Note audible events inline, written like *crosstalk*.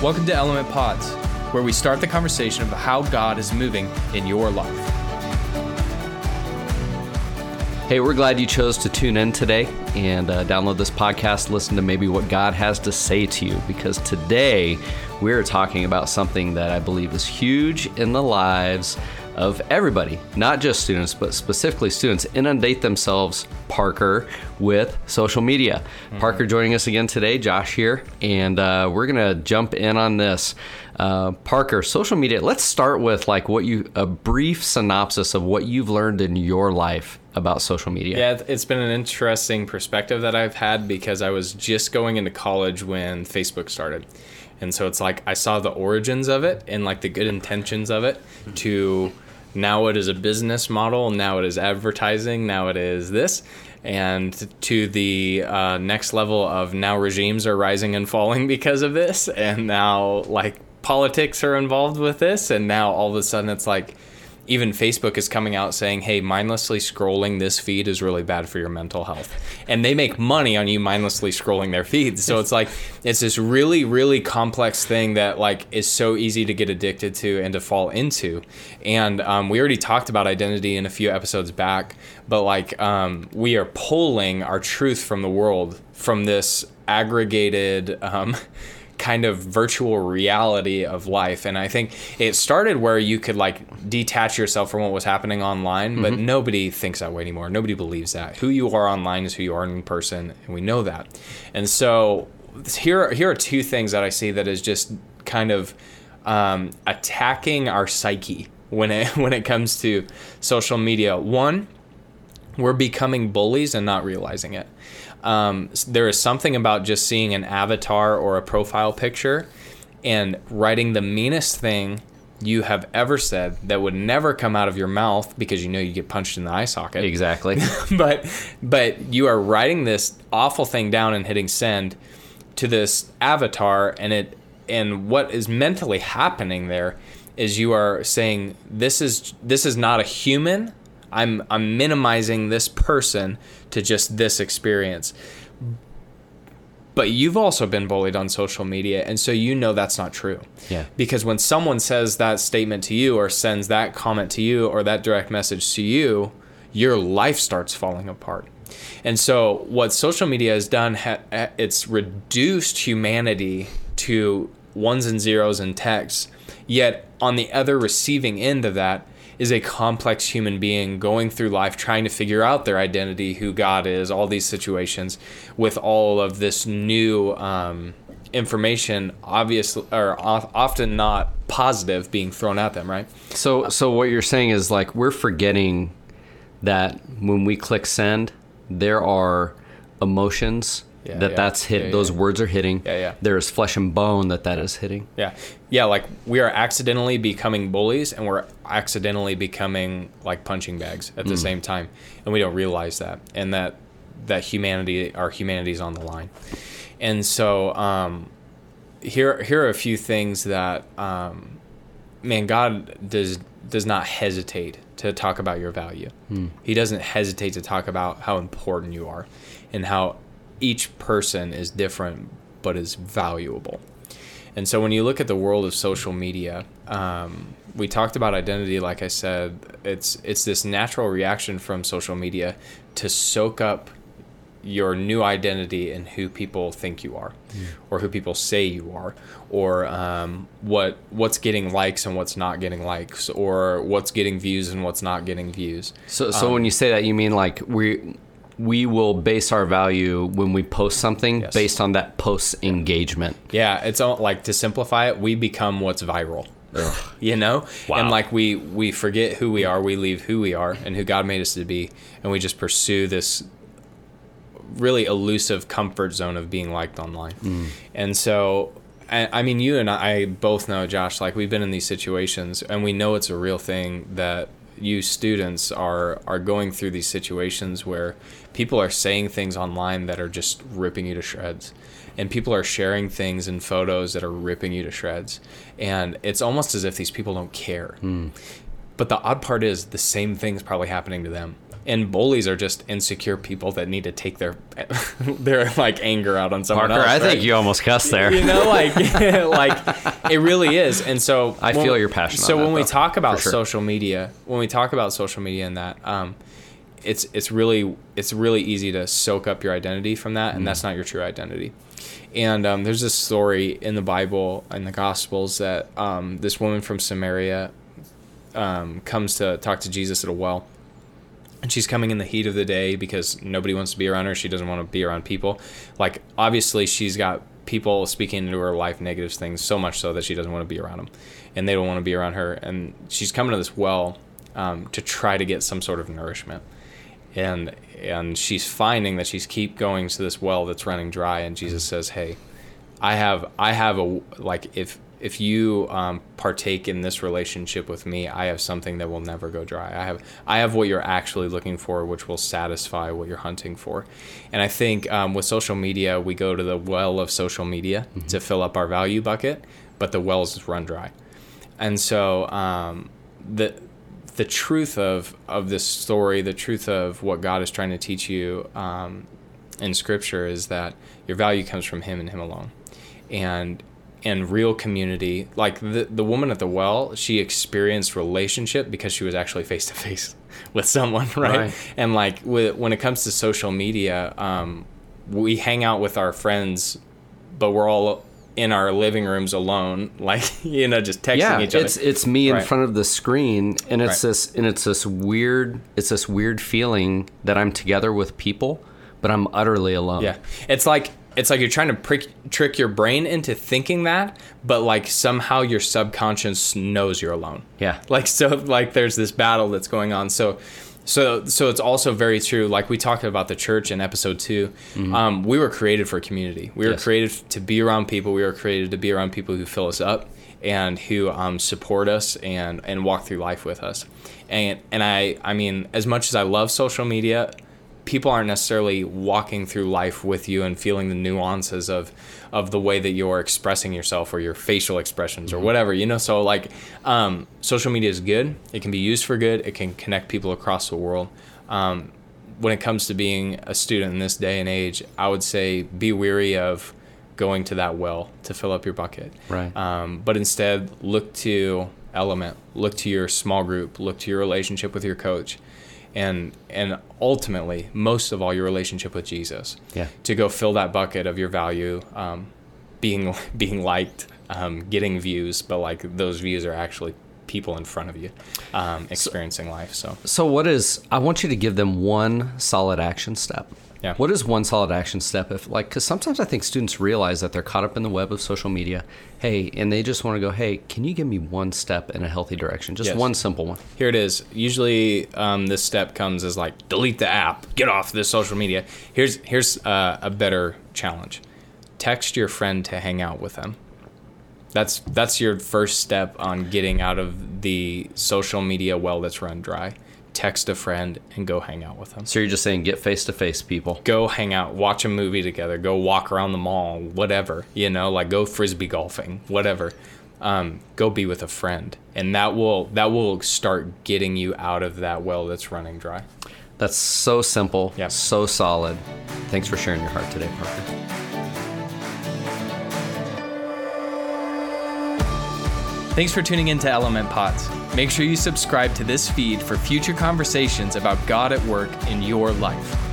Welcome to Element Pods, where we start the conversation about how God is moving in your life. Hey, we're glad you chose to tune in today and uh, download this podcast, listen to maybe what God has to say to you, because today we're talking about something that I believe is huge in the lives of everybody, not just students, but specifically students, inundate themselves, Parker, with social media. Mm-hmm. Parker joining us again today, Josh here, and uh, we're to jump in on this. Uh, Parker, social media, let's start with like what you, a brief synopsis of what you've learned in your life about social media. Yeah, it's been an interesting perspective that I've had because I was just going into college when Facebook started. And so it's like I saw the origins of it and like the good intentions of it to now it is a business model, now it is advertising, now it is this. And to the uh, next level of now regimes are rising and falling *laughs* because of this. And now like politics are involved with this. And now all of a sudden it's like, even Facebook is coming out saying, hey, mindlessly scrolling this feed is really bad for your mental health. And they make money on you mindlessly scrolling their feeds. So it's like, it's this really, really complex thing that like is so easy to get addicted to and to fall into. And um, we already talked about identity in a few episodes back, but like um, we are pulling our truth from the world from this aggregated, um, *laughs* kind of virtual reality of life. And I think it started where you could like detach yourself from what was happening online, but mm-hmm. nobody thinks that way anymore. Nobody believes that. Who you are online is who you are in person, and we know that. And so here, here are two things that I see that is just kind of um, attacking our psyche when it *laughs* when it comes to social media. One, we're becoming bullies and not realizing it. Um, there is something about just seeing an avatar or a profile picture and writing the meanest thing you have ever said that would never come out of your mouth because you know you get punched in the eye socket. Exactly. *laughs* but but you are writing this awful thing down and hitting send to this avatar and it and what is mentally happening there is you are saying this is this is not a human I'm I'm minimizing this person to just this experience. But you've also been bullied on social media, and so you know that's not true. Yeah. Because when someone says that statement to you, or sends that comment to you, or that direct message to you, your life starts falling apart. And so, what social media has done, it's reduced humanity to ones and zeros and text. Yet, on the other receiving end of that, is a complex human being going through life trying to figure out their identity, who God is, all these situations, with all of this new um, information, obviously or often not positive, being thrown at them. Right. So, so what you're saying is like we're forgetting that when we click send, there are emotions yeah, that yeah, that's hit yeah, those words are hitting. Yeah yeah. There's flesh and bone that that is hitting. Yeah. Yeah like we are accidentally becoming bullies and we're accidentally becoming like punching bags at the mm. same time and we don't realize that and that that humanity our humanity is on the line. And so um here here are a few things that um man god does does not hesitate to talk about your value. Mm. he doesn't hesitate to talk about how important you are and how each person is different but is valuable. And so when you look at the world of social media, um, we talked about identity. Like I said, it's it's this natural reaction from social media to soak up your new identity and who people think you are, mm. or who people say you are, or um, what what's getting likes and what's not getting likes, or what's getting views and what's not getting views. So, so um, when you say that, you mean like we we will base our value when we post something yes. based on that post engagement. Yeah, it's all, like to simplify it, we become what's viral. *laughs* you know wow. and like we we forget who we are we leave who we are and who god made us to be and we just pursue this really elusive comfort zone of being liked online mm. and so I, I mean you and i both know josh like we've been in these situations and we know it's a real thing that you students are are going through these situations where people are saying things online that are just ripping you to shreds. And people are sharing things and photos that are ripping you to shreds. And it's almost as if these people don't care. Mm. but the odd part is the same thing's probably happening to them And bullies are just insecure people that need to take their *laughs* their like anger out on someone Parker, else. I right? think you almost cussed there. you know like *laughs* like it really is and so I when- feel your passion so on that, when we though, talk about sure. social media when we talk about social media and that um it's it's really it's really easy to soak up your identity from that and Mm. that's not your true identity and um, there's this story in the bible in the gospels that um, this woman from samaria um, comes to talk to jesus at a well and she's coming in the heat of the day because nobody wants to be around her. She doesn't want to be around people. Like obviously she's got people speaking into her life negative things so much so that she doesn't want to be around them, and they don't want to be around her. And she's coming to this well um, to try to get some sort of nourishment, and and she's finding that she's keep going to this well that's running dry. And Jesus says, "Hey, I have I have a like if if you um, partake in this relationship with me, I have something that will never go dry. I have I have what you're actually looking for, which will satisfy what you're hunting for. And I think um, with social media, we go to the well of social media to fill up our value bucket, but the wells run dry. And so um, the the truth of of this story, the truth of what God is trying to teach you um, in Scripture is that your value comes from Him and Him alone, and and real community. Like the the woman at the well, she experienced relationship because she was actually face to face with someone, *laughs* right? Right. And like with, when it comes to social media, um, we hang out with our friends, but we're all in our living rooms alone, *laughs* like you know, just texting yeah, each other. it's it's me in front of the screen, and it's Right. this and it's this weird it's this weird feeling that I'm together with people, but I'm utterly alone. Yeah, it's like it's like you're trying to prick, trick your brain into thinking that, but like somehow your subconscious knows you're alone. Yeah. Like so, like there's this battle that's going on. So, so so it's also very true. Like we talked about the church in episode 2 Um, we were created for community. We were Mm-hmm. Yes. created to be around people. We were created to be around people who fill us up and who um, support us and and walk through life with us. And and I I mean, as much as I love social media, people aren't necessarily walking through life with you and feeling the nuances of of the way that you're expressing yourself or your facial expressions or whatever you know? So like um, social media is good. It can be used for good. It can connect people across the world. Um, when it comes to being a student in this day and age i would say be weary of going to that well to fill up your bucket. Right. um, but instead look to element. Look to your small group. Look to your relationship with your coach and and ultimately most of all your relationship with jesus Yeah. to go fill that bucket of your value um, being *laughs* being liked um, getting views but like those views are actually people in front of you um, experiencing life so So what is? I want you to give them one solid action step. Yeah. What is one solid action step if like because sometimes I think students realize that they're caught up in the web of social media. Hey, and they just want to go. Hey, can you give me one step in a healthy direction? Just Yes. one simple one. here it is usually um, this step comes as like delete the app get off this social media here's here's uh, a better challenge text your friend to hang out with them that's that's your first step on getting out of the social media well that's run dry text a friend and go hang out with them So you're just saying get face to face, people. go hang out watch a movie together go walk around the mall whatever you know like go frisbee golfing whatever um, go be with a friend and that will that will start getting you out of that well that's running dry That's so simple, Yep. so solid. Thanks for sharing your heart today, Parker. Thanks for tuning in to Element Pods. Make sure you subscribe to this feed for future conversations about God at work in your life.